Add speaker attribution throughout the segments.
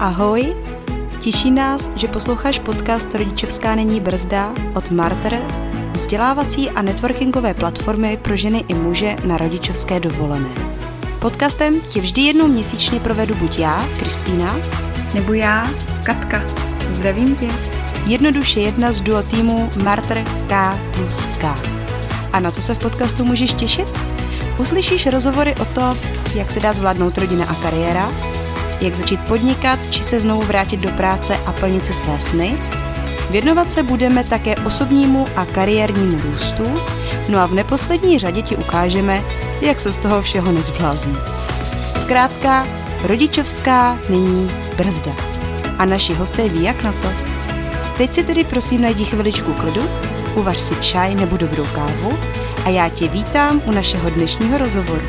Speaker 1: ahoj! Těší nás, že posloucháš podcast Rodičovská není brzda od Marter, vzdělávací a networkingové platformy pro ženy i muže na rodičovské dovolené. Podcastem tě vždy jednou měsíčně provedu buď já, Kristýna,
Speaker 2: nebo já, Katka. Zdravím tě.
Speaker 1: Jednoduše jedna z duo týmu Marter K plus K. A na co se v podcastu můžeš těšit? Uslyšíš rozhovory o to, jak se dá zvládnout rodina a kariéra, jak začít podnikat či se znovu vrátit do práce a plnit si své sny. Věnovat se budeme také osobnímu a kariérnímu růstu, no a v neposlední řadě ti ukážeme, jak se z toho všeho nezblázní. Zkrátka, rodičovská není brzda. A naši hosté ví, jak na to. Teď si tedy prosím najdi chviličku klidu, uvař si čaj nebo dobrou kávu a já tě vítám u našeho dnešního rozhovoru.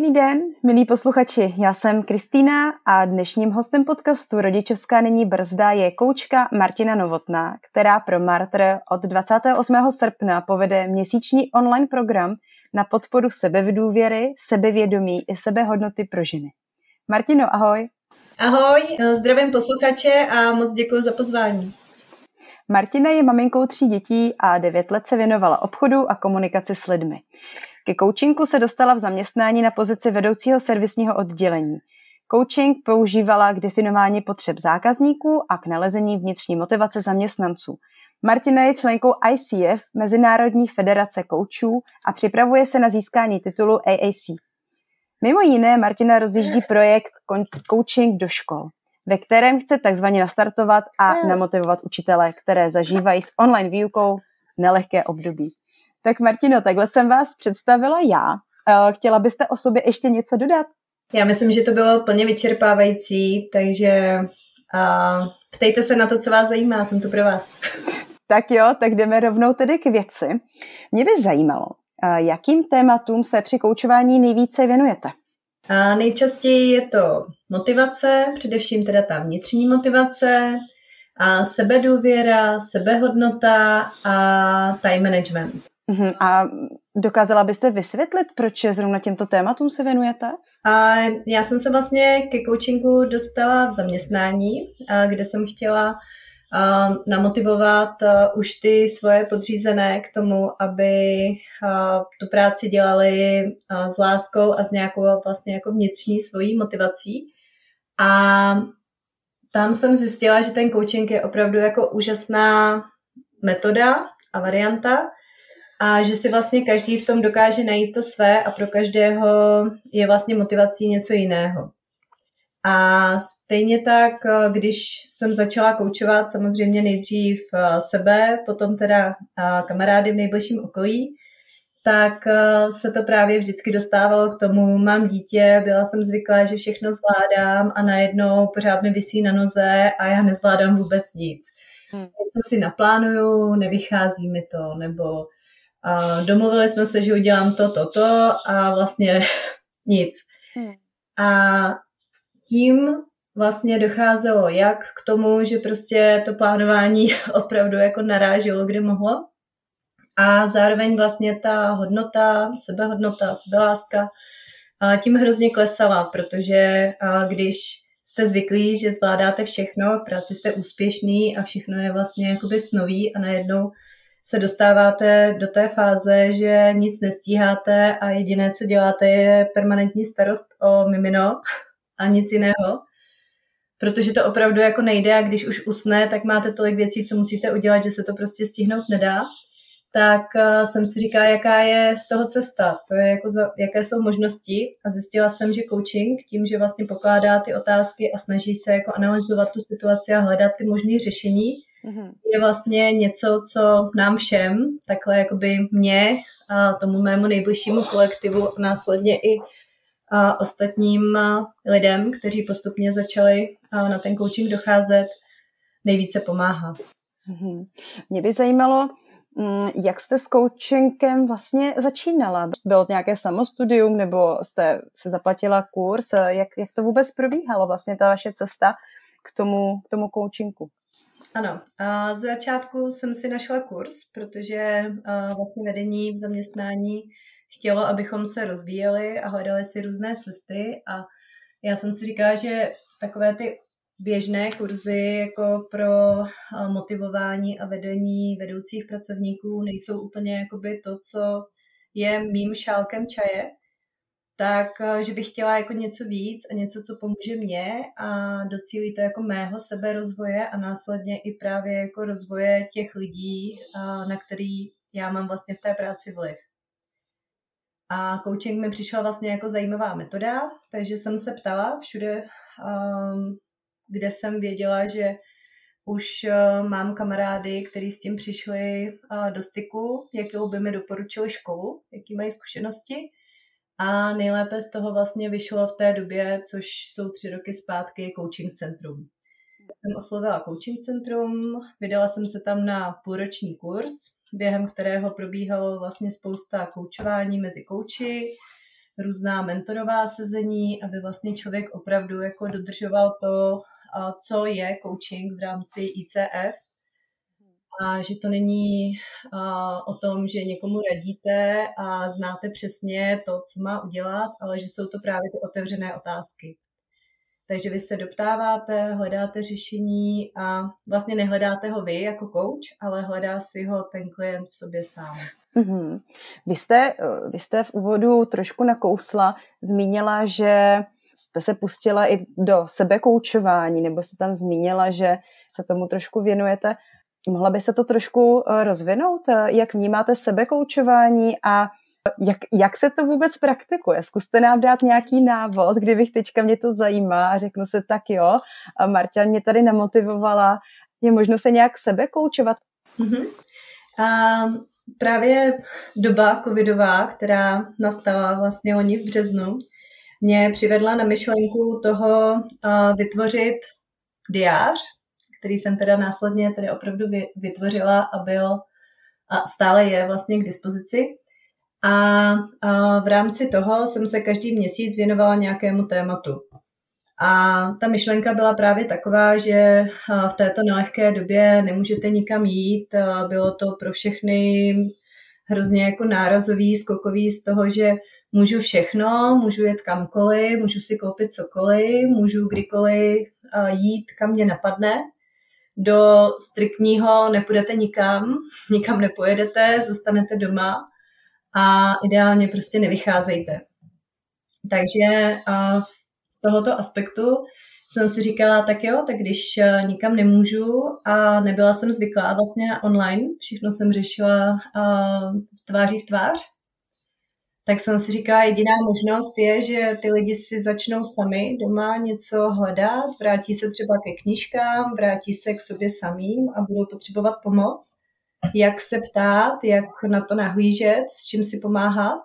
Speaker 1: Pěkný den, milí posluchači. Já jsem Kristýna a dnešním hostem podcastu Rodičovská není brzda je koučka Martina Novotná, která pro Martr od 28. srpna povede měsíční online program na podporu sebevydůvěry, sebevědomí i sebehodnoty pro ženy. Martino, ahoj.
Speaker 3: Ahoj, zdravím posluchače a moc děkuji za pozvání.
Speaker 1: Martina je maminkou tří dětí a devět let se věnovala obchodu a komunikaci s lidmi. Ke coachingu se dostala v zaměstnání na pozici vedoucího servisního oddělení. Coaching používala k definování potřeb zákazníků a k nalezení vnitřní motivace zaměstnanců. Martina je členkou ICF, Mezinárodní federace koučů a připravuje se na získání titulu AAC. Mimo jiné Martina rozjíždí projekt Coaching do škol, ve kterém chce takzvaně nastartovat a namotivovat učitele, které zažívají s online výukou nelehké období. Tak Martino, takhle jsem vás představila já. Eh, chtěla byste o sobě ještě něco dodat?
Speaker 3: Já myslím, že to bylo plně vyčerpávající, takže uh, ptejte se na to, co vás zajímá, jsem tu pro vás.
Speaker 1: tak jo, tak jdeme rovnou tedy k věci. Mě by zajímalo, jakým tématům se při koučování nejvíce věnujete?
Speaker 3: A nejčastěji je to motivace, především teda ta vnitřní motivace, a sebedůvěra, sebehodnota a time management.
Speaker 1: Uh-huh. A dokázala byste vysvětlit, proč zrovna těmto tématům se věnujete?
Speaker 3: A já jsem se vlastně ke coachingu dostala v zaměstnání, kde jsem chtěla namotivovat už ty svoje podřízené k tomu, aby tu práci dělali s láskou a s nějakou vlastně jako vnitřní svojí motivací. A tam jsem zjistila, že ten coaching je opravdu jako úžasná metoda a varianta, a že si vlastně každý v tom dokáže najít to své a pro každého je vlastně motivací něco jiného. A stejně tak, když jsem začala koučovat samozřejmě nejdřív eh, sebe, potom teda eh, kamarády v nejbližším okolí, tak eh, se to právě vždycky dostávalo k tomu, mám dítě, byla jsem zvyklá, že všechno zvládám a najednou pořád mi vysí na noze a já nezvládám vůbec nic. Hmm. Něco si naplánuju, nevychází mi to, nebo a domluvili jsme se, že udělám to, to, to a vlastně nic. Hmm. A tím vlastně docházelo jak k tomu, že prostě to plánování opravdu jako naráželo, kde mohlo. A zároveň vlastně ta hodnota, sebehodnota, sebeláska tím hrozně klesala, protože když jste zvyklí, že zvládáte všechno, v práci jste úspěšný a všechno je vlastně jakoby snový a najednou se dostáváte do té fáze, že nic nestíháte a jediné, co děláte, je permanentní starost o mimino a nic jiného. Protože to opravdu jako nejde a když už usne, tak máte tolik věcí, co musíte udělat, že se to prostě stihnout nedá. Tak uh, jsem si říkala, jaká je z toho cesta, co je jako za, jaké jsou možnosti a zjistila jsem, že coaching tím, že vlastně pokládá ty otázky a snaží se jako analyzovat tu situaci a hledat ty možné řešení, mm-hmm. je vlastně něco, co nám všem, takhle jakoby mě a tomu mému nejbližšímu kolektivu následně i ostatním lidem, kteří postupně začali na ten coaching docházet, nejvíce pomáhá.
Speaker 1: Mm-hmm. Mě by zajímalo, mm, jak jste s coachingem vlastně začínala? Bylo to nějaké samostudium nebo jste se zaplatila kurz? Jak, jak to vůbec probíhalo vlastně ta vaše cesta k tomu, k tomu coachingu?
Speaker 3: Ano, a z začátku jsem si našla kurz, protože vlastně vedení v zaměstnání chtělo, abychom se rozvíjeli a hledali si různé cesty a já jsem si říkala, že takové ty běžné kurzy jako pro motivování a vedení vedoucích pracovníků nejsou úplně jakoby to, co je mým šálkem čaje, tak že bych chtěla jako něco víc a něco, co pomůže mně a docílí to jako mého seberozvoje a následně i právě jako rozvoje těch lidí, na který já mám vlastně v té práci vliv. A coaching mi přišla vlastně jako zajímavá metoda, takže jsem se ptala všude, um, kde jsem věděla, že už uh, mám kamarády, kteří s tím přišli uh, do styku, jakou by mi doporučili školu, jaký mají zkušenosti. A nejlépe z toho vlastně vyšlo v té době, což jsou tři roky zpátky, coaching centrum. Jsem oslovila coaching centrum, vydala jsem se tam na půlroční kurz, během kterého probíhalo vlastně spousta koučování mezi kouči, různá mentorová sezení, aby vlastně člověk opravdu jako dodržoval to, co je coaching v rámci ICF. A že to není o tom, že někomu radíte a znáte přesně to, co má udělat, ale že jsou to právě ty otevřené otázky. Takže vy se doptáváte, hledáte řešení a vlastně nehledáte ho vy jako coach, ale hledá si ho ten klient v sobě sám.
Speaker 1: Mm-hmm. Vy, jste, vy jste v úvodu trošku nakousla, zmínila, že jste se pustila i do sebekoučování, nebo jste tam zmínila, že se tomu trošku věnujete. Mohla by se to trošku eh, rozvinout? Jak vnímáte sebekoučování a jak, jak se to vůbec praktikuje? Zkuste nám dát nějaký návod, kdybych teďka mě to zajímá a řeknu se tak jo. A Marta mě tady namotivovala. Je možno se nějak sebe koučovat?
Speaker 3: Mm-hmm. A právě doba covidová, která nastala vlastně oni v březnu, mě přivedla na myšlenku toho vytvořit diář, který jsem teda následně tedy opravdu vytvořila a byl a stále je vlastně k dispozici. A, a v rámci toho jsem se každý měsíc věnovala nějakému tématu. A ta myšlenka byla právě taková, že v této nelehké době nemůžete nikam jít. Bylo to pro všechny hrozně jako nárazový, skokový z toho, že můžu všechno, můžu jet kamkoliv, můžu si koupit cokoliv, můžu kdykoliv jít, kam mě napadne. Do striktního nepůjdete nikam, nikam nepojedete, zůstanete doma a ideálně prostě nevycházejte. Takže z tohoto aspektu jsem si říkala, tak jo, tak když e, nikam nemůžu a nebyla jsem zvyklá vlastně na online, všechno jsem řešila v tváří v tvář, tak jsem si říkala, jediná možnost je, že ty lidi si začnou sami doma něco hledat, vrátí se třeba ke knížkám, vrátí se k sobě samým a budou potřebovat pomoc jak se ptát, jak na to nahlížet, s čím si pomáhat.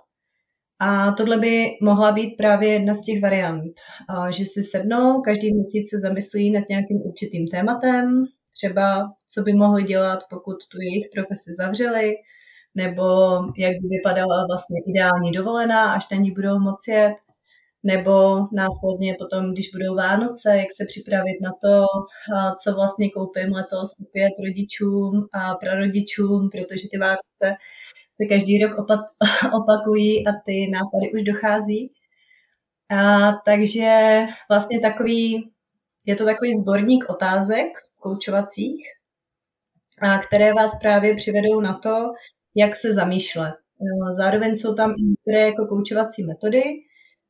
Speaker 3: A tohle by mohla být právě jedna z těch variant, že si sednou, každý měsíc se zamyslí nad nějakým určitým tématem, třeba co by mohli dělat, pokud tu jejich profesi zavřeli, nebo jak by vypadala vlastně ideální dovolená, až na ní budou moci jet, nebo následně potom, když budou Vánoce, jak se připravit na to, co vlastně koupím letos opět rodičům a prarodičům, protože ty Vánoce se každý rok opakují a ty nápady už dochází. A, takže vlastně takový, je to takový sborník otázek koučovacích, a které vás právě přivedou na to, jak se zamýšlet. Zároveň jsou tam některé jako koučovací metody,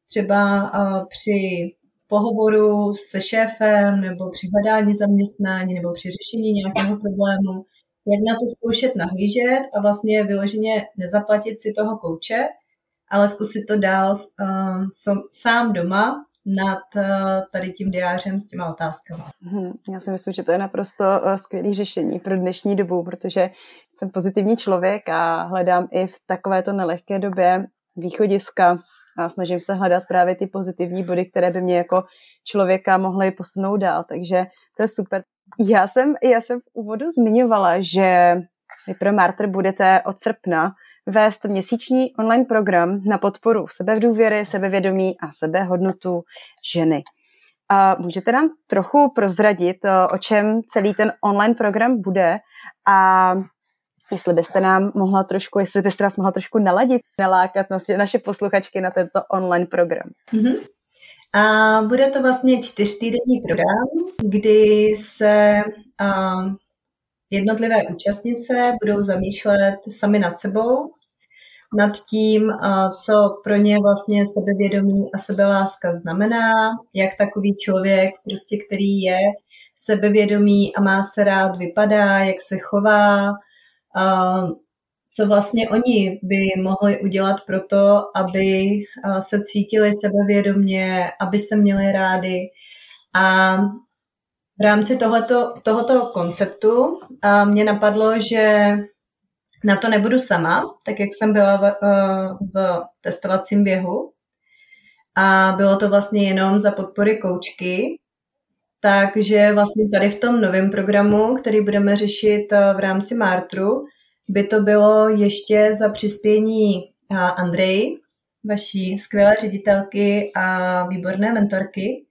Speaker 3: třeba při pohovoru se šéfem nebo při hledání zaměstnání nebo při řešení nějakého problému, jak na to zkoušet nahlížet a vlastně vyloženě nezaplatit si toho kouče, ale zkusit to dál sám doma nad uh, tady tím diářem s těma otázkama.
Speaker 1: Hmm, já si myslím, že to je naprosto uh, skvělé řešení pro dnešní dobu, protože jsem pozitivní člověk a hledám i v takovéto nelehké době východiska a snažím se hledat právě ty pozitivní body, které by mě jako člověka mohly posunout dál, takže to je super. Já jsem, já jsem v úvodu zmiňovala, že vy pro Martyr budete od srpna vést měsíční online program na podporu sebevdůvěry, sebevědomí a sebehodnotu ženy. A můžete nám trochu prozradit, o čem celý ten online program bude a jestli byste nám mohla trošku, jestli byste nás mohla trošku naladit, nalákat naše, naše posluchačky na tento online program. Mm-hmm.
Speaker 3: A bude to vlastně čtyřtýdenní program, kdy se a, jednotlivé účastnice budou zamýšlet sami nad sebou, nad tím, co pro ně vlastně sebevědomí a sebeláska znamená, jak takový člověk, prostě který je sebevědomý a má se rád, vypadá, jak se chová, co vlastně oni by mohli udělat pro to, aby se cítili sebevědomě, aby se měli rádi. A v rámci tohoto, tohoto konceptu mě napadlo, že na to nebudu sama, tak jak jsem byla v, v testovacím běhu. A bylo to vlastně jenom za podpory koučky, takže vlastně tady v tom novém programu, který budeme řešit v rámci Martru, by to bylo ještě za přispění Andrej, vaší skvělé ředitelky a výborné mentorky,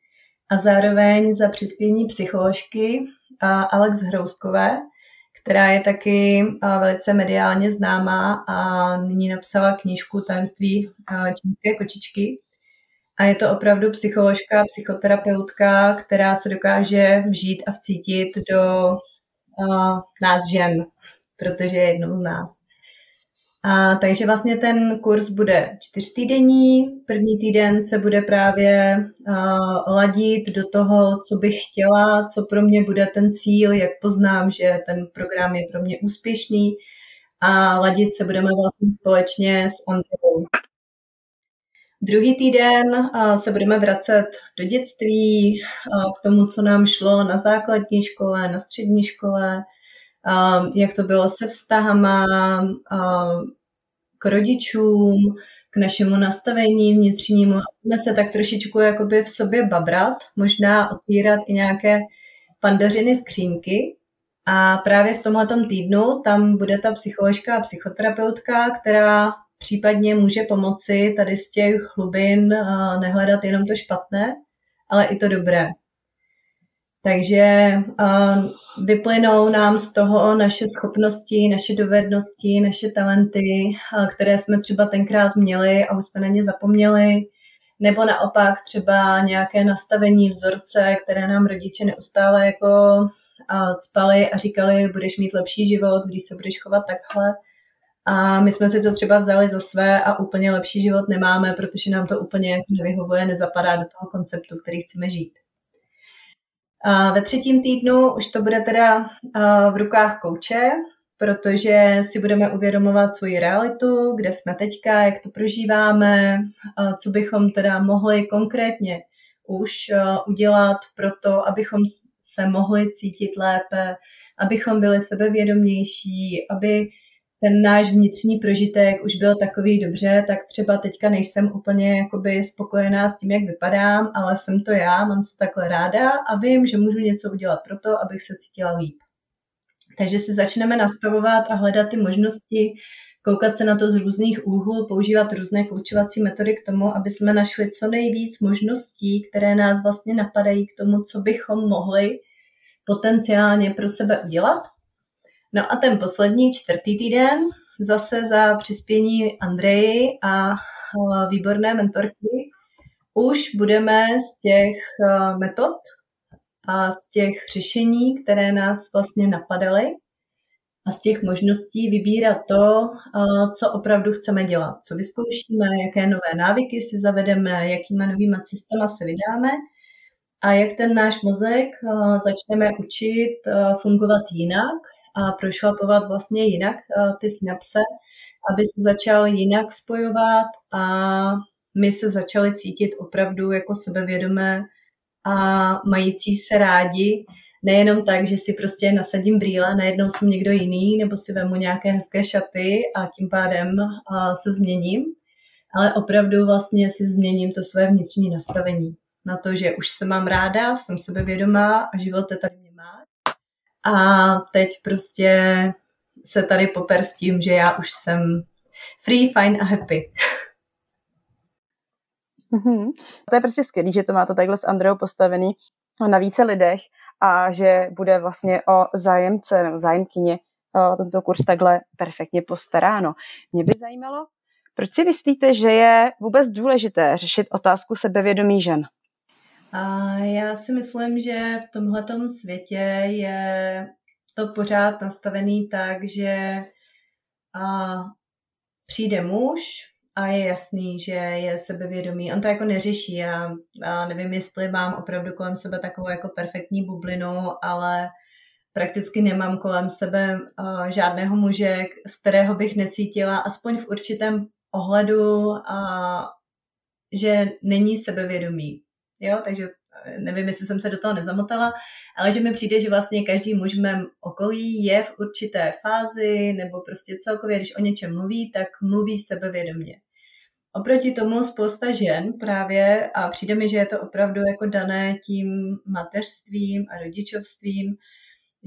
Speaker 3: a zároveň za přispění psycholožky Alex Hrouskové, která je taky velice mediálně známá a nyní napsala knížku Tajemství čínské kočičky. A je to opravdu psycholožka, psychoterapeutka, která se dokáže vžít a vcítit do uh, nás žen protože je jednou z nás. A, takže vlastně ten kurz bude čtyřtýdenní. První týden se bude právě uh, ladit do toho, co bych chtěla, co pro mě bude ten cíl, jak poznám, že ten program je pro mě úspěšný. A ladit se budeme vlastně společně s Andreou. Druhý týden se budeme vracet do dětství, k tomu, co nám šlo na základní škole, na střední škole, jak to bylo se vztahama k rodičům, k našemu nastavení vnitřnímu. Budeme se tak trošičku jakoby v sobě babrat, možná otvírat i nějaké pandořiny skřínky. A právě v tomhle týdnu tam bude ta psycholožka a psychoterapeutka, která případně může pomoci tady z těch hlubin nehledat jenom to špatné, ale i to dobré. Takže vyplynou nám z toho naše schopnosti, naše dovednosti, naše talenty, které jsme třeba tenkrát měli a už jsme na ně zapomněli, nebo naopak třeba nějaké nastavení vzorce, které nám rodiče neustále jako cpali a říkali, budeš mít lepší život, když se budeš chovat takhle. A my jsme si to třeba vzali za své a úplně lepší život nemáme, protože nám to úplně jako nevyhovuje, nezapadá do toho konceptu, který chceme žít. Ve třetím týdnu už to bude teda v rukách kouče, protože si budeme uvědomovat svoji realitu, kde jsme teďka, jak to prožíváme, co bychom teda mohli konkrétně už udělat pro to, abychom se mohli cítit lépe, abychom byli sebevědomější, aby ten náš vnitřní prožitek už byl takový dobře, tak třeba teďka nejsem úplně jakoby spokojená s tím, jak vypadám, ale jsem to já, mám se takhle ráda a vím, že můžu něco udělat pro to, abych se cítila líp. Takže si začneme nastavovat a hledat ty možnosti, koukat se na to z různých úhlů, používat různé koučovací metody k tomu, aby jsme našli co nejvíc možností, které nás vlastně napadají k tomu, co bychom mohli potenciálně pro sebe udělat No a ten poslední čtvrtý týden zase za přispění Andreji a výborné mentorky už budeme z těch metod a z těch řešení, které nás vlastně napadaly a z těch možností vybírat to, co opravdu chceme dělat, co vyzkoušíme, jaké nové návyky si zavedeme, jakýma novýma cestama se vydáme a jak ten náš mozek začneme učit fungovat jinak a prošlapovat vlastně jinak ty synapse, aby se začal jinak spojovat a my se začali cítit opravdu jako sebevědomé a mající se rádi, nejenom tak, že si prostě nasadím brýle, najednou jsem někdo jiný, nebo si vemu nějaké hezké šaty a tím pádem se změním, ale opravdu vlastně si změním to své vnitřní nastavení. Na to, že už se mám ráda, jsem sebevědomá a život je tady a teď prostě se tady poper s tím, že já už jsem free, fine a happy.
Speaker 1: Mm-hmm. To je prostě skvělý, že to máte takhle s Andreou postavený na více lidech a že bude vlastně o zájemce nebo zájemkyně tento kurz takhle perfektně postaráno. Mě by zajímalo, proč si myslíte, že je vůbec důležité řešit otázku sebevědomí žen?
Speaker 3: A já si myslím, že v tomhletom světě je to pořád nastavený tak, že a přijde muž a je jasný, že je sebevědomý. On to jako neřeší. Já, já nevím, jestli mám opravdu kolem sebe takovou jako perfektní bublinu, ale prakticky nemám kolem sebe uh, žádného muže, z kterého bych necítila aspoň v určitém ohledu, uh, že není sebevědomý. Jo, takže nevím, jestli jsem se do toho nezamotala, ale že mi přijde, že vlastně každý muž v mém okolí je v určité fázi, nebo prostě celkově, když o něčem mluví, tak mluví sebevědomě. Oproti tomu spousta žen právě, a přijde mi, že je to opravdu jako dané tím mateřstvím a rodičovstvím,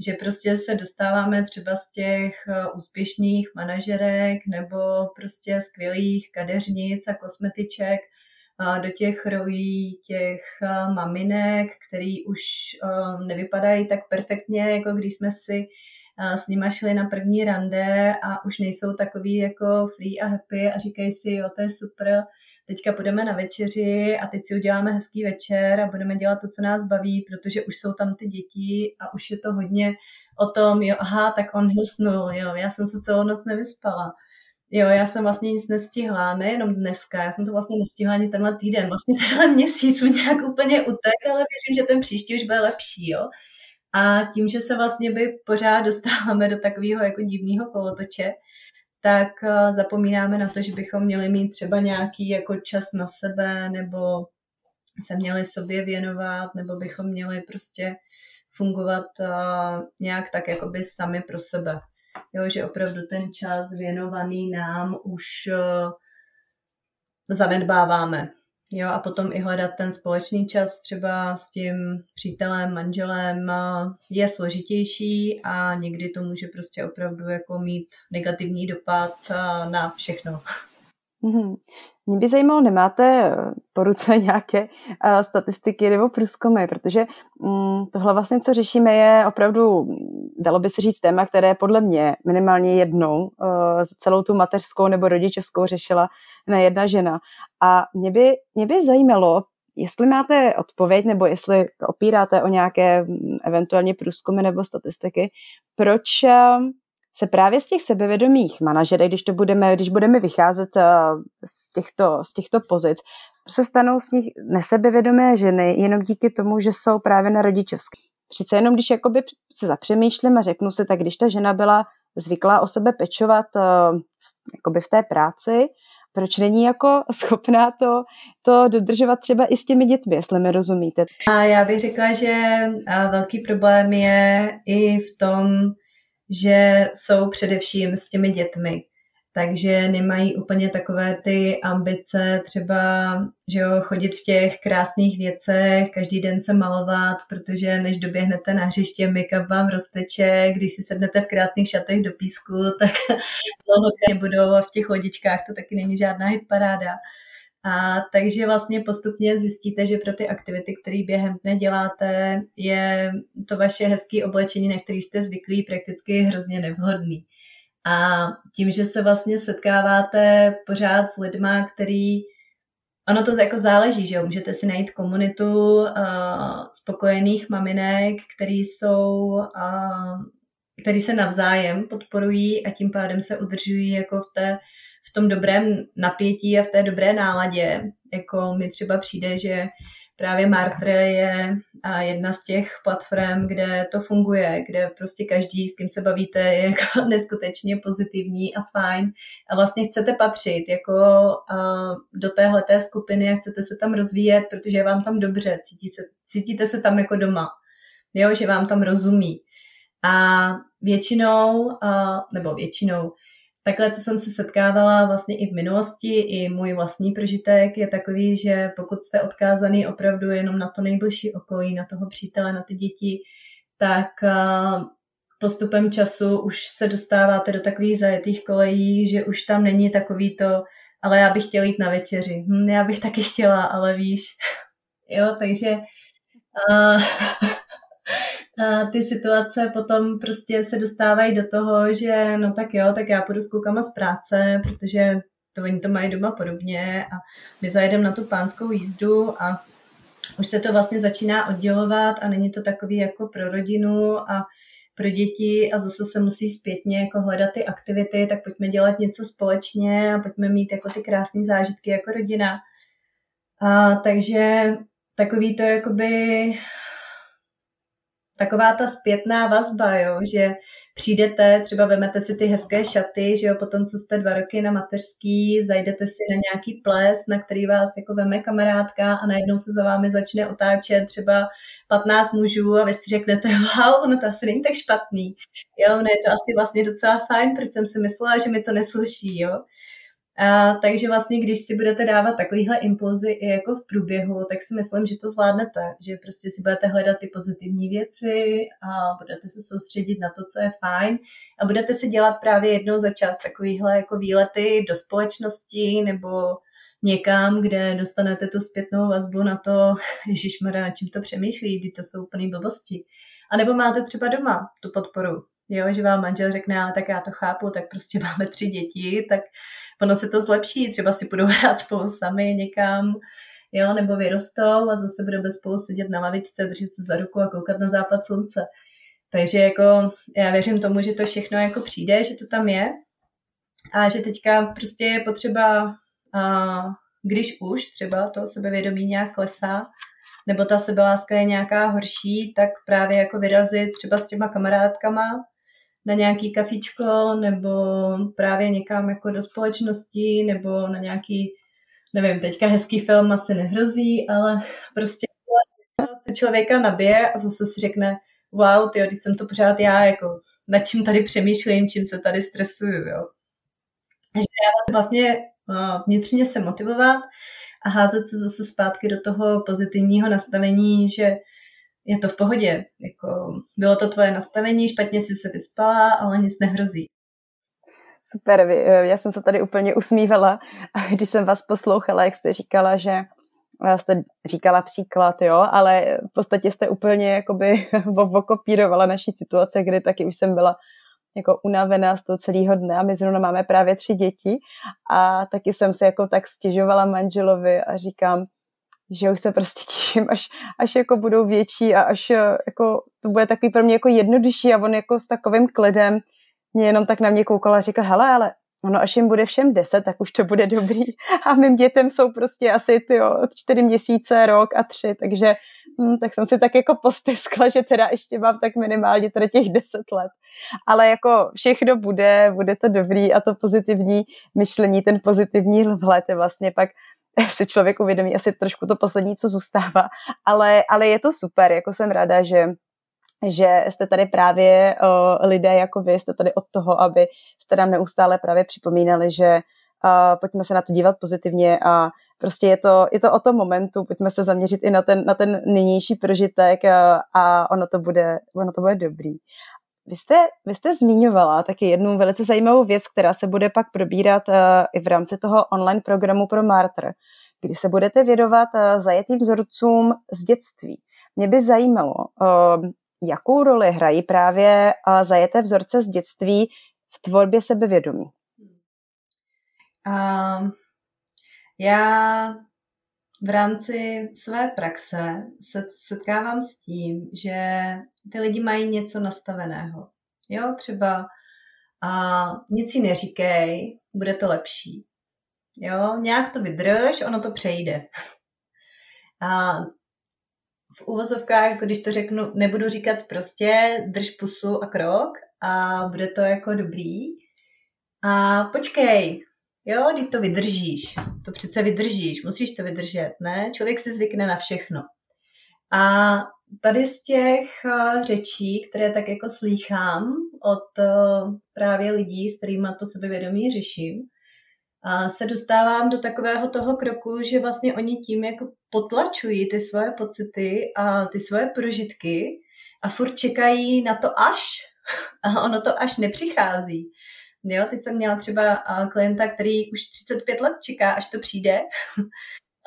Speaker 3: že prostě se dostáváme třeba z těch eh, úspěšných manažerek nebo prostě skvělých kadeřnic a kosmetiček do těch rolí těch maminek, který už nevypadají tak perfektně, jako když jsme si s nima šli na první rande a už nejsou takový jako free a happy a říkají si, jo, to je super, teďka půjdeme na večeři a teď si uděláme hezký večer a budeme dělat to, co nás baví, protože už jsou tam ty děti a už je to hodně o tom, jo, aha, tak on husnul, jo, já jsem se celou noc nevyspala. Jo, já jsem vlastně nic nestihla, nejenom dneska, já jsem to vlastně nestihla ani tenhle týden, vlastně tenhle měsíc mi nějak úplně utek, ale věřím, že ten příští už bude lepší, jo. A tím, že se vlastně by pořád dostáváme do takového jako divného kolotoče, tak eh, zapomínáme na to, že bychom měli mít třeba nějaký jako čas na sebe, nebo se měli sobě věnovat, nebo bychom měli prostě fungovat uh, nějak tak jakoby sami pro sebe jo, že opravdu ten čas věnovaný nám už uh, zanedbáváme. Jo, a potom i hledat ten společný čas třeba s tím přítelem, manželem eh, je složitější a někdy to může prostě opravdu jako mít negativní dopad eh, na všechno.
Speaker 1: Mm-hmm. Mě by zajímalo, nemáte po ruce nějaké uh, statistiky nebo průzkumy, protože um, tohle vlastně, co řešíme, je opravdu, dalo by se říct, téma, které podle mě minimálně jednou uh, celou tu mateřskou nebo rodičovskou řešila na jedna žena. A mě by, mě by zajímalo, jestli máte odpověď nebo jestli opíráte o nějaké eventuálně průzkumy nebo statistiky, proč se právě z těch sebevědomých manažerek, když to budeme, když budeme vycházet eh, z těchto, z těchto pozic, se stanou z nich nesebevědomé ženy jenom díky tomu, že jsou právě na rodičovské. Přece jenom, když jakoby se zapřemýšlím a řeknu si, tak když ta žena byla zvyklá o sebe pečovat uh, jakoby v té práci, proč není jako schopná to, to dodržovat třeba i s těmi dětmi, jestli mi rozumíte.
Speaker 3: A já bych řekla, že velký problém je i v tom, že jsou především s těmi dětmi. Takže nemají úplně takové ty ambice třeba, že jo, chodit v těch krásných věcech, každý den se malovat, protože než doběhnete na hřiště, make-up vám rozteče, když si sednete v krásných šatech do písku, tak dlouho nebudou a v těch hodičkách to taky není žádná hitparáda. A takže vlastně postupně zjistíte, že pro ty aktivity, které během dne děláte, je to vaše hezké oblečení, na který jste zvyklí, prakticky hrozně nevhodný. A tím, že se vlastně setkáváte pořád s lidma, který Ono to jako záleží, že jo? Můžete si najít komunitu uh, spokojených maminek, který jsou, uh, který se navzájem podporují a tím pádem se udržují jako v té v tom dobrém napětí a v té dobré náladě. Jako mi třeba přijde, že právě Martre je jedna z těch platform, kde to funguje, kde prostě každý, s kým se bavíte, je jako neskutečně pozitivní a fajn a vlastně chcete patřit jako do téhleté skupiny a chcete se tam rozvíjet, protože je vám tam dobře, cítí se, cítíte se tam jako doma, jo, že vám tam rozumí. A většinou, nebo většinou, takhle, co jsem se setkávala vlastně i v minulosti, i můj vlastní prožitek je takový, že pokud jste odkázaný opravdu jenom na to nejbližší okolí, na toho přítele, na ty děti, tak postupem času už se dostáváte do takových zajetých kolejí, že už tam není takový to, ale já bych chtěla jít na večeři. Hm, já bych taky chtěla, ale víš. jo, takže uh, ty situace potom prostě se dostávají do toho, že no tak jo, tak já půjdu s klukama z práce, protože to oni to mají doma podobně a my zajedeme na tu pánskou jízdu a už se to vlastně začíná oddělovat a není to takový jako pro rodinu a pro děti a zase se musí zpětně jako hledat ty aktivity, tak pojďme dělat něco společně a pojďme mít jako ty krásné zážitky jako rodina. A takže takový to jakoby taková ta zpětná vazba, jo, že přijdete, třeba vemete si ty hezké šaty, že jo, potom, co jste dva roky na mateřský, zajdete si na nějaký ples, na který vás jako veme kamarádka a najednou se za vámi začne otáčet třeba 15 mužů a vy si řeknete, wow, ono to asi není tak špatný. Jo, ono je to asi vlastně docela fajn, proč jsem si myslela, že mi to nesluší, jo. A, takže vlastně, když si budete dávat takovýhle impulzy i jako v průběhu, tak si myslím, že to zvládnete, že prostě si budete hledat ty pozitivní věci a budete se soustředit na to, co je fajn. A budete si dělat právě jednou za čas takovýhle jako výlety do společnosti nebo někam, kde dostanete tu zpětnou vazbu na to, ježišmarja, na čím to přemýšlí, kdy to jsou úplný blbosti. A nebo máte třeba doma tu podporu, jo, že vám manžel řekne, ale tak já to chápu, tak prostě máme tři děti, tak ono se to zlepší, třeba si budou hrát spolu sami někam, jo, nebo vyrostou a zase budeme spolu sedět na lavičce, držet se za ruku a koukat na západ slunce. Takže jako já věřím tomu, že to všechno jako přijde, že to tam je a že teďka prostě je potřeba, a když už třeba to sebevědomí nějak klesá, nebo ta sebeláska je nějaká horší, tak právě jako vyrazit třeba s těma kamarádkama, na nějaký kafičko nebo právě někam jako do společnosti nebo na nějaký, nevím, teďka hezký film asi nehrozí, ale prostě co člověka nabije a zase si řekne, wow, ty, teď jsem to pořád já, jako nad čím tady přemýšlím, čím se tady stresuju, jo. Takže já vlastně uh, vnitřně se motivovat a házet se zase zpátky do toho pozitivního nastavení, že je to v pohodě. Jako, bylo to tvoje nastavení, špatně si se vyspala, ale nic nehrozí.
Speaker 1: Super, eh, já jsem se tady úplně usmívala, když jsem vás poslouchala, jak jste říkala, že eh, jste říkala příklad, jo, ale v podstatě jste úplně jakoby okopírovala naší situace, kdy taky už jsem byla jako unavená z toho celého dne a my zrovna máme právě tři děti a taky jsem se jako tak stěžovala manželovi a říkám, že už se prostě těším, až, až jako budou větší a až eh, jako to bude takový pro mě jako jednodušší a on jako s takovým klidem mě jenom tak na mě koukal a říkal, hele, ale ono až jim bude všem deset, tak už to bude dobrý. A mým dětem jsou prostě asi ty čtyři měsíce, rok a tři, takže hm, tak jsem si tak jako postiskla, že teda ještě mám tak minimálně teda těch deset let. Ale jako všechno bude, bude to dobrý a to pozitivní myšlení, ten pozitivní vhled je vlastně pak si člověk uvědomí asi trošku to poslední, co zůstává, ale, ale je to super, jako jsem ráda, že že jste tady právě uh, lidé jako vy, jste tady od toho, aby jste nám neustále právě připomínali, že uh, pojďme se na to dívat pozitivně a prostě je to, je to o tom momentu, pojďme se zaměřit i na ten, na ten nynější prožitek a, a ono, to bude, ono to bude dobrý. Vy jste, vy jste zmiňovala taky jednu velice zajímavou věc, která se bude pak probírat uh, i v rámci toho online programu pro Martr, kdy se budete vědovat uh, zajetým vzorcům z dětství. Mě by zajímalo, uh, jakou roli hrají právě uh, zajeté vzorce z dětství v tvorbě sebevědomí.
Speaker 3: Um, já v rámci své praxe se setkávám s tím, že ty lidi mají něco nastaveného. Jo, třeba a nic si neříkej, bude to lepší. Jo, nějak to vydrž, ono to přejde. A v uvozovkách, když to řeknu, nebudu říkat prostě, drž pusu a krok a bude to jako dobrý. A počkej, Jo, když to vydržíš. To přece vydržíš, musíš to vydržet, ne? Člověk si zvykne na všechno. A tady z těch eh, řečí, které tak jako slýchám od eh, právě lidí, s kterými to sebevědomí řeším, a se dostávám do takového toho kroku, že vlastně oni tím jako potlačují ty svoje pocity a ty svoje prožitky a furt čekají na to až. A ono to až nepřichází. Jo, teď jsem měla třeba klienta, který už 35 let čeká, až to přijde.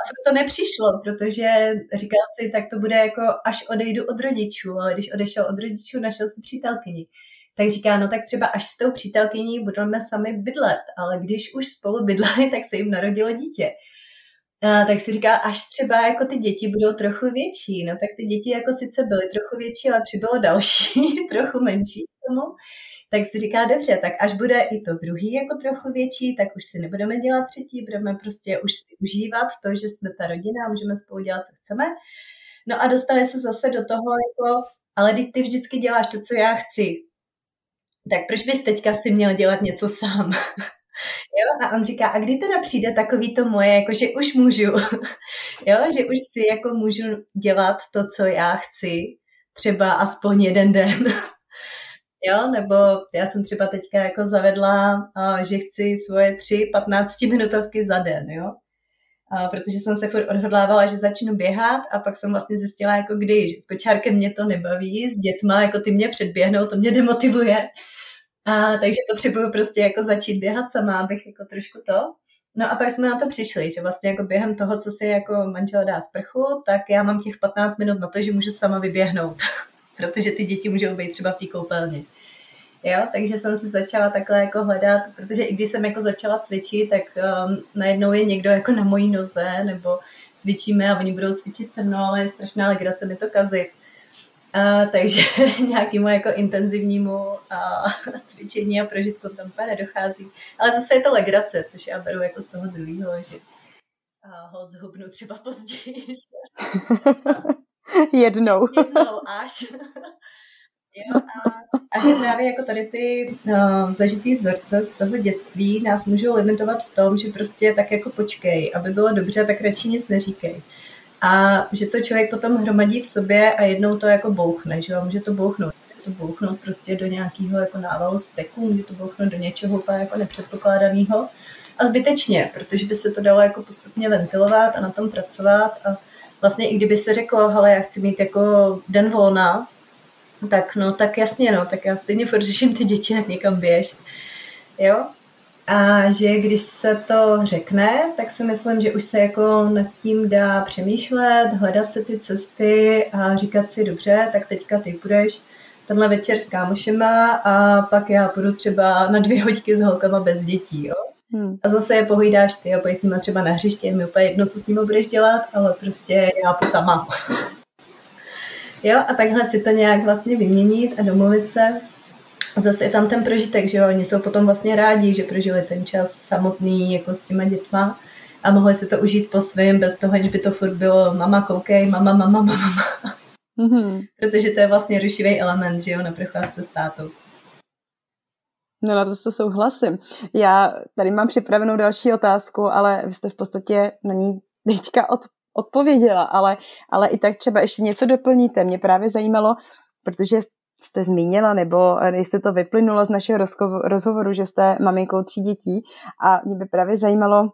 Speaker 3: furt to nepřišlo, protože říkal si, tak to bude jako až odejdu od rodičů, ale když odešel od rodičů, našel si přítelkyni. Tak říká, no tak třeba až s tou přítelkyní budeme sami bydlet, ale když už spolu bydleli, tak se jim narodilo dítě. A, tak si říká, až třeba jako ty děti budou trochu větší, no tak ty děti jako sice byly trochu větší, ale přibylo další, trochu menší tomu tak si říká, dobře, tak až bude i to druhý jako trochu větší, tak už si nebudeme dělat třetí, budeme prostě už si užívat to, že jsme ta rodina, můžeme spolu dělat, co chceme. No a dostali se zase do toho, jako, ale ty, ty vždycky děláš to, co já chci. Tak proč bys teďka si měl dělat něco sám? Jo? A on říká, a kdy teda přijde takový to moje, jako že už můžu, jo? že už si jako můžu dělat to, co já chci, třeba aspoň jeden den. Jo, nebo já jsem třeba teďka jako zavedla, že chci svoje tři 15 minutovky za den, jo. A protože jsem se furt odhodlávala, že začnu běhat a pak jsem vlastně zjistila, jako kdy, že s kočárkem mě to nebaví, s dětma, jako ty mě předběhnou, to mě demotivuje. A, takže potřebuju prostě jako začít běhat sama, abych jako trošku to. No a pak jsme na to přišli, že vlastně jako během toho, co si jako manžel dá sprchu, tak já mám těch 15 minut na to, že můžu sama vyběhnout. Protože ty děti můžou být třeba v té koupelně. Jo, takže jsem si začala takhle jako hledat, protože i když jsem jako začala cvičit, tak um, najednou je někdo jako na mojí noze, nebo cvičíme a oni budou cvičit se mnou, ale je strašná legrace mi to kazit. A, takže nějakému jako intenzivnímu a, cvičení a prožitku tam úplně nedochází. Ale zase je to legrace, což já beru jako z toho druhého, že a hod zhubnu třeba později.
Speaker 1: Jednou.
Speaker 3: Jednou až. Jo, a, a že právě jako tady ty uh, zažitý vzorce z toho dětství nás můžou limitovat v tom, že prostě tak jako počkej, aby bylo dobře, tak radši nic neříkej. A že to člověk potom hromadí v sobě a jednou to jako bouchne, že jo, může to bouchnout. To bouchnout prostě do nějakého jako návalu steku, může to bouchnout do něčeho úplně jako nepředpokládaného. A zbytečně, protože by se to dalo jako postupně ventilovat a na tom pracovat a vlastně i kdyby se řeklo, hele, já chci mít jako den volna, tak no, tak jasně, no, tak já stejně furt řeším ty děti, jak někam běž. Jo? A že když se to řekne, tak si myslím, že už se jako nad tím dá přemýšlet, hledat se ty cesty a říkat si, dobře, tak teďka ty půjdeš tenhle večer s kámošema a pak já půjdu třeba na dvě hoďky s holkama bez dětí, jo? Hmm. A zase je pohlídáš ty a pojď s nimi třeba na hřiště, je mi úplně jedno, co s nimi budeš dělat, ale prostě já po sama. jo, a takhle si to nějak vlastně vyměnit a domluvit se. A zase je tam ten prožitek, že jo, oni jsou potom vlastně rádi, že prožili ten čas samotný jako s těma dětma a mohli si to užít po svém, bez toho, že by to furt bylo mama koukej, mama, mama, mama, mama. Mm-hmm. Protože to je vlastně rušivý element, že jo, na procházce státu.
Speaker 1: No na to souhlasím. Já tady mám připravenou další otázku, ale vy jste v podstatě na ní teďka od, odpověděla, ale, ale i tak třeba ještě něco doplníte. Mě právě zajímalo, protože jste zmínila, nebo jestli to vyplynulo z našeho rozhovoru, že jste maminkou tří dětí a mě by právě zajímalo,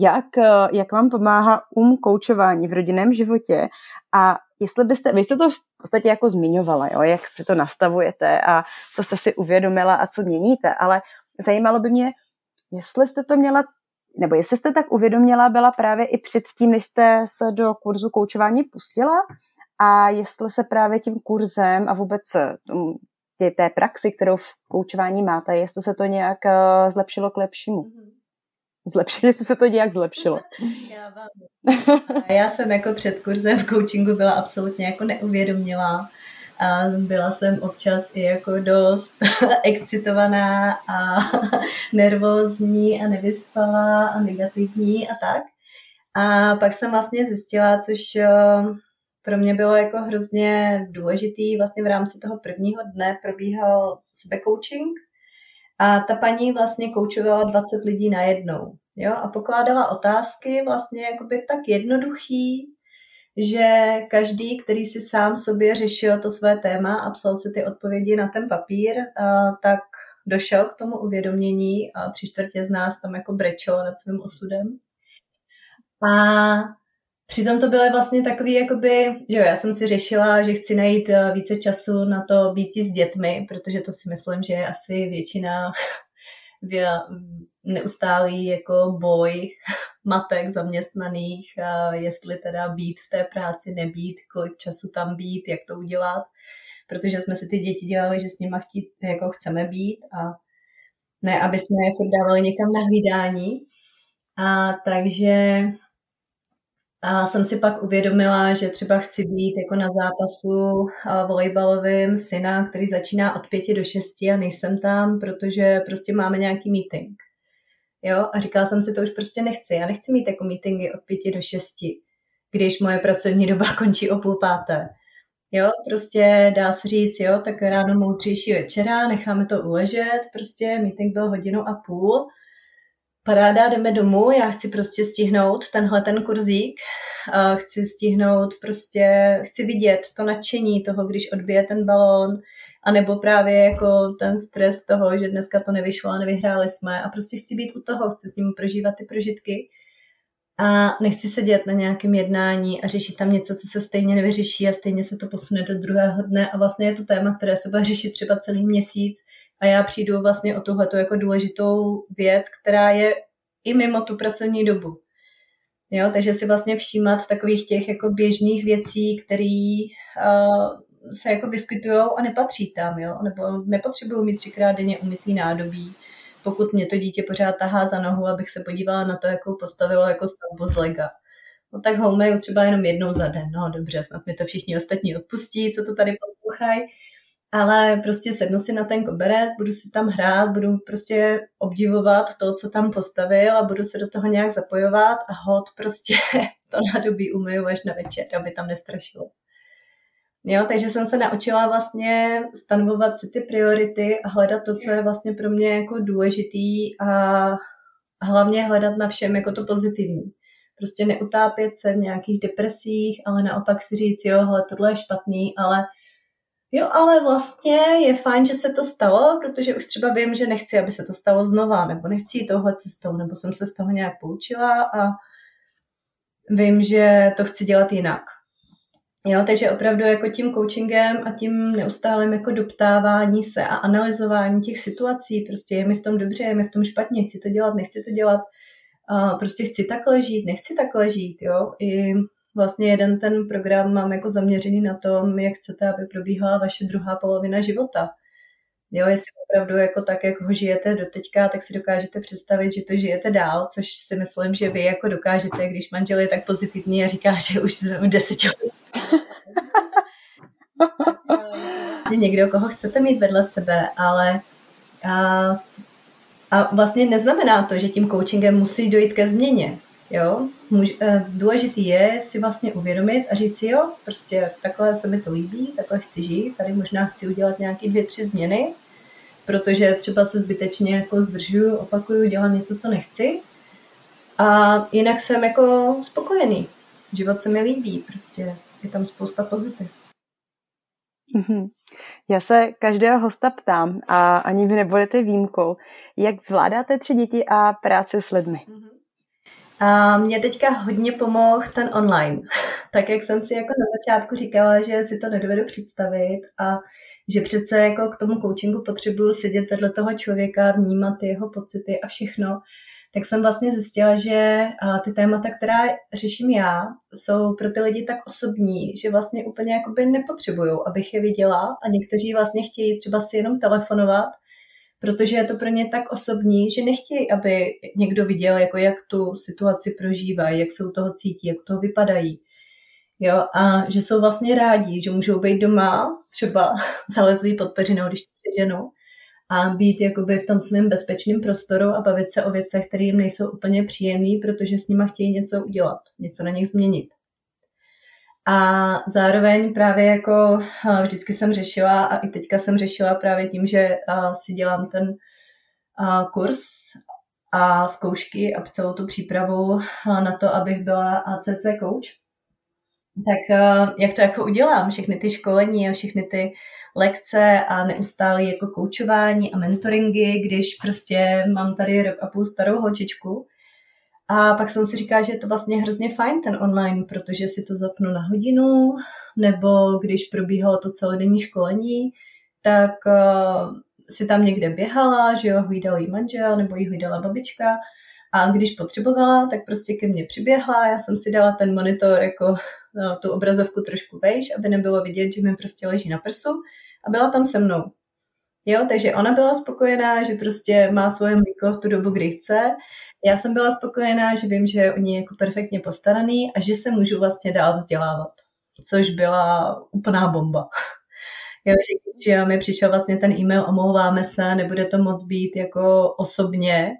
Speaker 1: jak, jak vám pomáhá um koučování v rodinném životě a jestli byste, vy jste to v podstatě jako zmiňovala, jo, jak si to nastavujete a co jste si uvědomila a co měníte, ale zajímalo by mě, jestli jste to měla, nebo jestli jste tak uvědomila, byla právě i předtím, než jste se do kurzu koučování pustila a jestli se právě tím kurzem a vůbec tě, té praxi, kterou v koučování máte, jestli se to nějak uh, zlepšilo k lepšímu. Mm-hmm. Zlepšilo, jestli se to nějak zlepšilo.
Speaker 3: Já, já jsem jako před kurzem v coachingu byla absolutně jako neuvědomila. A byla jsem občas i jako dost excitovaná a nervózní a nevyspalá a negativní a tak. A pak jsem vlastně zjistila, což eh, pro mě bylo jako hrozně důležitý, vlastně v rámci toho prvního dne probíhal sebecoaching, a ta paní vlastně koučovala 20 lidí najednou. Jo? A pokládala otázky vlastně jakoby tak jednoduchý, že každý, který si sám sobě řešil to své téma a psal si ty odpovědi na ten papír, tak došel k tomu uvědomění a tři čtvrtě z nás tam jako brečelo nad svým osudem. A Přitom to bylo vlastně takový, jakoby, že jo, já jsem si řešila, že chci najít eh, více času na to být s dětmi, protože to si myslím, že je asi většina neustálý jako boj matek zaměstnaných, jestli teda být v té práci, nebýt, kolik času tam být, jak to udělat, protože jsme si ty děti dělali, že s nima chtít, jako chceme být a ne, aby jsme je furt dávali někam na hlídání. A takže a jsem si pak uvědomila, že třeba chci být jako na zápasu volejbalovým syna, který začíná od pěti do šesti a nejsem tam, protože prostě máme nějaký meeting. Jo? A říkala jsem si, to už prostě nechci. Já nechci mít jako meetingy od pěti do šesti, když moje pracovní doba končí o půl páté. Jo, prostě dá se říct, jo, tak ráno moudřejší večera, necháme to uležet, prostě meeting byl hodinu a půl, paráda, jdeme domů, já chci prostě stihnout tenhle ten kurzík, chci stihnout prostě, chci vidět to nadšení toho, když odbije ten balón, anebo právě jako ten stres toho, že dneska to nevyšlo a nevyhráli jsme. A prostě chci být u toho, chci s ním prožívat ty prožitky. A nechci sedět na nějakém jednání a řešit tam něco, co se stejně nevyřeší a stejně se to posune do druhého dne. A vlastně je to téma, které se bude řešit třeba celý měsíc a já přijdu vlastně o tuhleto jako důležitou věc, která je i mimo tu pracovní dobu. Jo, takže si vlastně všímat takových těch jako běžných věcí, které uh, se jako vyskytují a nepatří tam, jo? nebo nepotřebují mít třikrát denně umytý nádobí, pokud mě to dítě pořád tahá za nohu, abych se podívala na to, jakou postavilo jako stavbu z lega. No tak homemail třeba jenom jednou za den. No dobře, snad mi to všichni ostatní odpustí, co to tady poslouchají. Ale prostě sednu si na ten koberec, budu si tam hrát, budu prostě obdivovat to, co tam postavil a budu se do toho nějak zapojovat a hod prostě to nádobí umyju až na večer, aby tam nestrašilo. Jo, takže jsem se naučila vlastně stanovovat si ty priority a hledat to, co je vlastně pro mě jako důležitý a hlavně hledat na všem jako to pozitivní. Prostě neutápět se v nějakých depresích, ale naopak si říct, jo, hele, tohle je špatný, ale jo, ale vlastně je fajn, že se to stalo, protože už třeba vím, že nechci, aby se to stalo znova, nebo nechci jít touhle cestou, nebo jsem se z toho nějak poučila a vím, že to chci dělat jinak. Jo, takže opravdu jako tím coachingem a tím neustálým jako doptávání se a analyzování těch situací, prostě je mi v tom dobře, je mi v tom špatně, chci to dělat, nechci to dělat, a prostě chci takhle žít, nechci takhle žít, jo. I vlastně jeden ten program mám jako zaměřený na tom, jak chcete, aby probíhala vaše druhá polovina života. Jo, jestli opravdu jako tak, jak ho žijete do teďka, tak si dokážete představit, že to žijete dál, což si myslím, že vy jako dokážete, když manžel je tak pozitivní a říká, že už v deseti že někdo, koho chcete mít vedle sebe, ale a, a vlastně neznamená to, že tím coachingem musí dojít ke změně. Jo? Můž, e, důležitý je si vlastně uvědomit a říct si, jo, prostě takhle se mi to líbí, takhle chci žít, tady možná chci udělat nějaké dvě, tři změny, protože třeba se zbytečně jako zdržuju, opakuju, dělám něco, co nechci. A jinak jsem jako spokojený. Život se mi líbí, prostě je tam spousta pozitiv.
Speaker 1: Mm-hmm. Já se každého hosta ptám, a ani vy nebudete výjimkou, jak zvládáte tři děti a práci s lidmi? Mm-hmm.
Speaker 3: A mě teďka hodně pomohl ten online. tak jak jsem si jako na začátku říkala, že si to nedovedu představit a že přece jako k tomu coachingu potřebuju sedět vedle toho člověka, vnímat jeho pocity a všechno, tak jsem vlastně zjistila, že ty témata, která řeším já, jsou pro ty lidi tak osobní, že vlastně úplně jakoby nepotřebují, abych je viděla a někteří vlastně chtějí třeba si jenom telefonovat, protože je to pro ně tak osobní, že nechtějí, aby někdo viděl, jako jak tu situaci prožívají, jak se u toho cítí, jak to vypadají. Jo, a že jsou vlastně rádi, že můžou být doma, třeba zalezlí pod peřinou, když ženu, a být jakoby v tom svém bezpečném prostoru a bavit se o věcech, které jim nejsou úplně příjemné, protože s nima chtějí něco udělat, něco na nich změnit. A zároveň právě jako vždycky jsem řešila a i teďka jsem řešila právě tím, že si dělám ten kurz a zkoušky a celou tu přípravu na to, abych byla ACC coach. Tak jak to jako udělám, všechny ty školení a všechny ty lekce a neustále jako koučování a mentoringy, když prostě mám tady rok a půl starou holčičku. A pak jsem si říkala, že je to vlastně hrozně fajn ten online, protože si to zapnu na hodinu, nebo když probíhalo to celodenní školení, tak uh, si tam někde běhala, že jo, hlídal jí manžel nebo jí hlídala babička a když potřebovala, tak prostě ke mně přiběhla, já jsem si dala ten monitor jako no, tu obrazovku trošku vejš, aby nebylo vidět, že mi prostě leží na prsu a byla tam se mnou. Jo, takže ona byla spokojená, že prostě má svoje mlíko v tu dobu, kdy chce. Já jsem byla spokojená, že vím, že je o ní jako perfektně postaraný a že se můžu vlastně dál vzdělávat. Což byla úplná bomba. Jo, že, že mi přišel vlastně ten e-mail, omlouváme se, nebude to moc být jako osobně,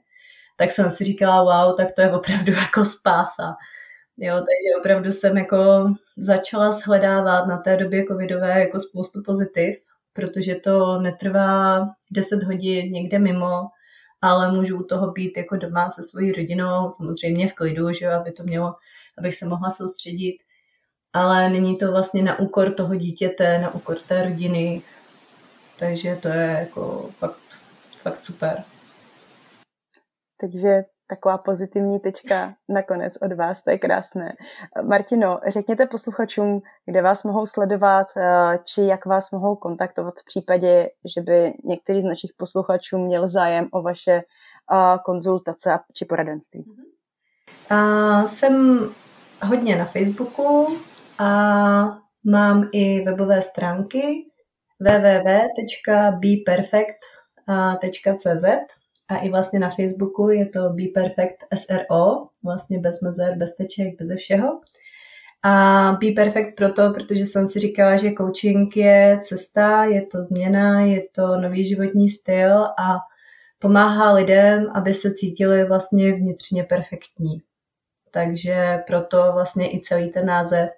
Speaker 3: tak jsem si říkala, wow, tak to je opravdu jako spása. Jo, takže opravdu jsem jako začala shledávat na té době covidové jako spoustu pozitiv, protože to netrvá 10 hodin někde mimo, ale můžu u toho být jako doma se svojí rodinou, samozřejmě v klidu, že jo, aby to mělo, abych se mohla soustředit, ale není to vlastně na úkor toho dítěte, na úkor té rodiny, takže to je jako fakt, fakt super.
Speaker 1: Takže taková pozitivní tečka nakonec od vás, to je krásné. Martino, řekněte posluchačům, kde vás mohou sledovat, eh, či jak vás mohou kontaktovat v případě, že by některý z našich posluchačů měl zájem o vaše eh, konzultace či poradenství.
Speaker 3: Uh, jsem hodně na Facebooku a mám i webové stránky www.beperfect.cz a i vlastně na Facebooku je to Be Perfect SRO, vlastně bez mezer, bez teček, bez všeho. A Be Perfect proto, protože jsem si říkala, že coaching je cesta, je to změna, je to nový životní styl a pomáhá lidem, aby se cítili vlastně vnitřně perfektní. Takže proto vlastně i celý ten název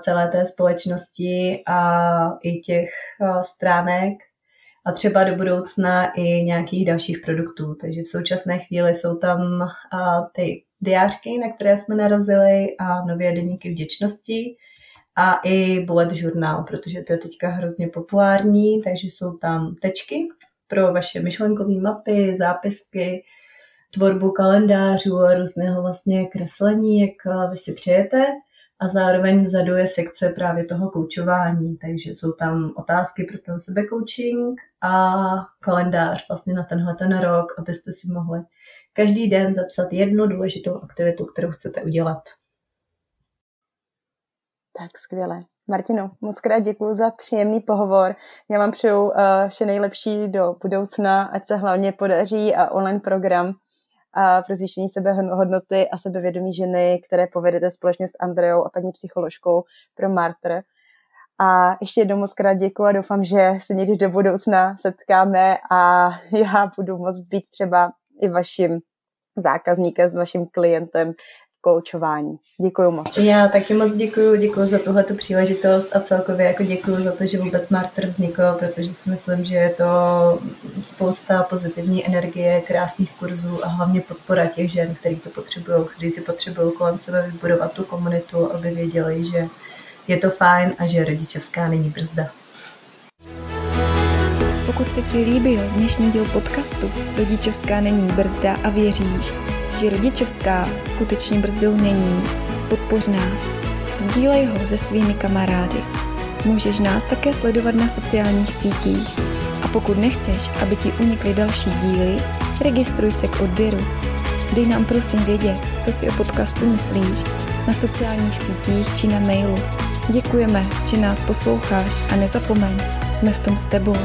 Speaker 3: celé té společnosti a i těch stránek a třeba do budoucna i nějakých dalších produktů. Takže v současné chvíli jsou tam ty diářky, na které jsme narazili a nové deníky vděčnosti a i bullet journal, protože to je teďka hrozně populární, takže jsou tam tečky pro vaše myšlenkové mapy, zápisky, tvorbu kalendářů a různého vlastně kreslení, jak vy si přejete a zároveň vzadu je sekce právě toho koučování, takže jsou tam otázky pro ten sebekoučing a kalendář vlastně na tenhle ten rok, abyste si mohli každý den zapsat jednu důležitou aktivitu, kterou chcete udělat.
Speaker 1: Tak skvěle. Martino, moc krát děkuji za příjemný pohovor. Já vám přeju uh, vše nejlepší do budoucna, ať se hlavně podaří a online program a pro zvýšení sebehodnoty a sebevědomí ženy, které povedete společně s Andreou a paní psycholožkou pro Martr. A ještě jednou moc krát děkuji a doufám, že se někdy do budoucna setkáme a já budu moct být třeba i vaším zákazníkem, s vaším klientem koučování. Děkuji moc.
Speaker 3: Já taky moc děkuji, děkuji za tuhle příležitost a celkově jako děkuji za to, že vůbec Martyr vznikl, protože si myslím, že je to spousta pozitivní energie, krásných kurzů a hlavně podpora těch žen, který to potřebují, kteří si potřebují kolem sebe vybudovat tu komunitu, aby věděli, že je to fajn a že rodičovská není brzda.
Speaker 2: Pokud se ti líbil dnešní díl podcastu Rodičovská není brzda a věříš, že rodičovská skutečně brzdou není, podpoř nás. Sdílej ho se svými kamarády. Můžeš nás také sledovat na sociálních sítích. A pokud nechceš, aby ti unikly další díly, registruj se k odběru. Dej nám prosím vědět, co si o podcastu myslíš, na sociálních sítích či na mailu. Děkujeme, že nás posloucháš a nezapomeň, jsme v tom s tebou.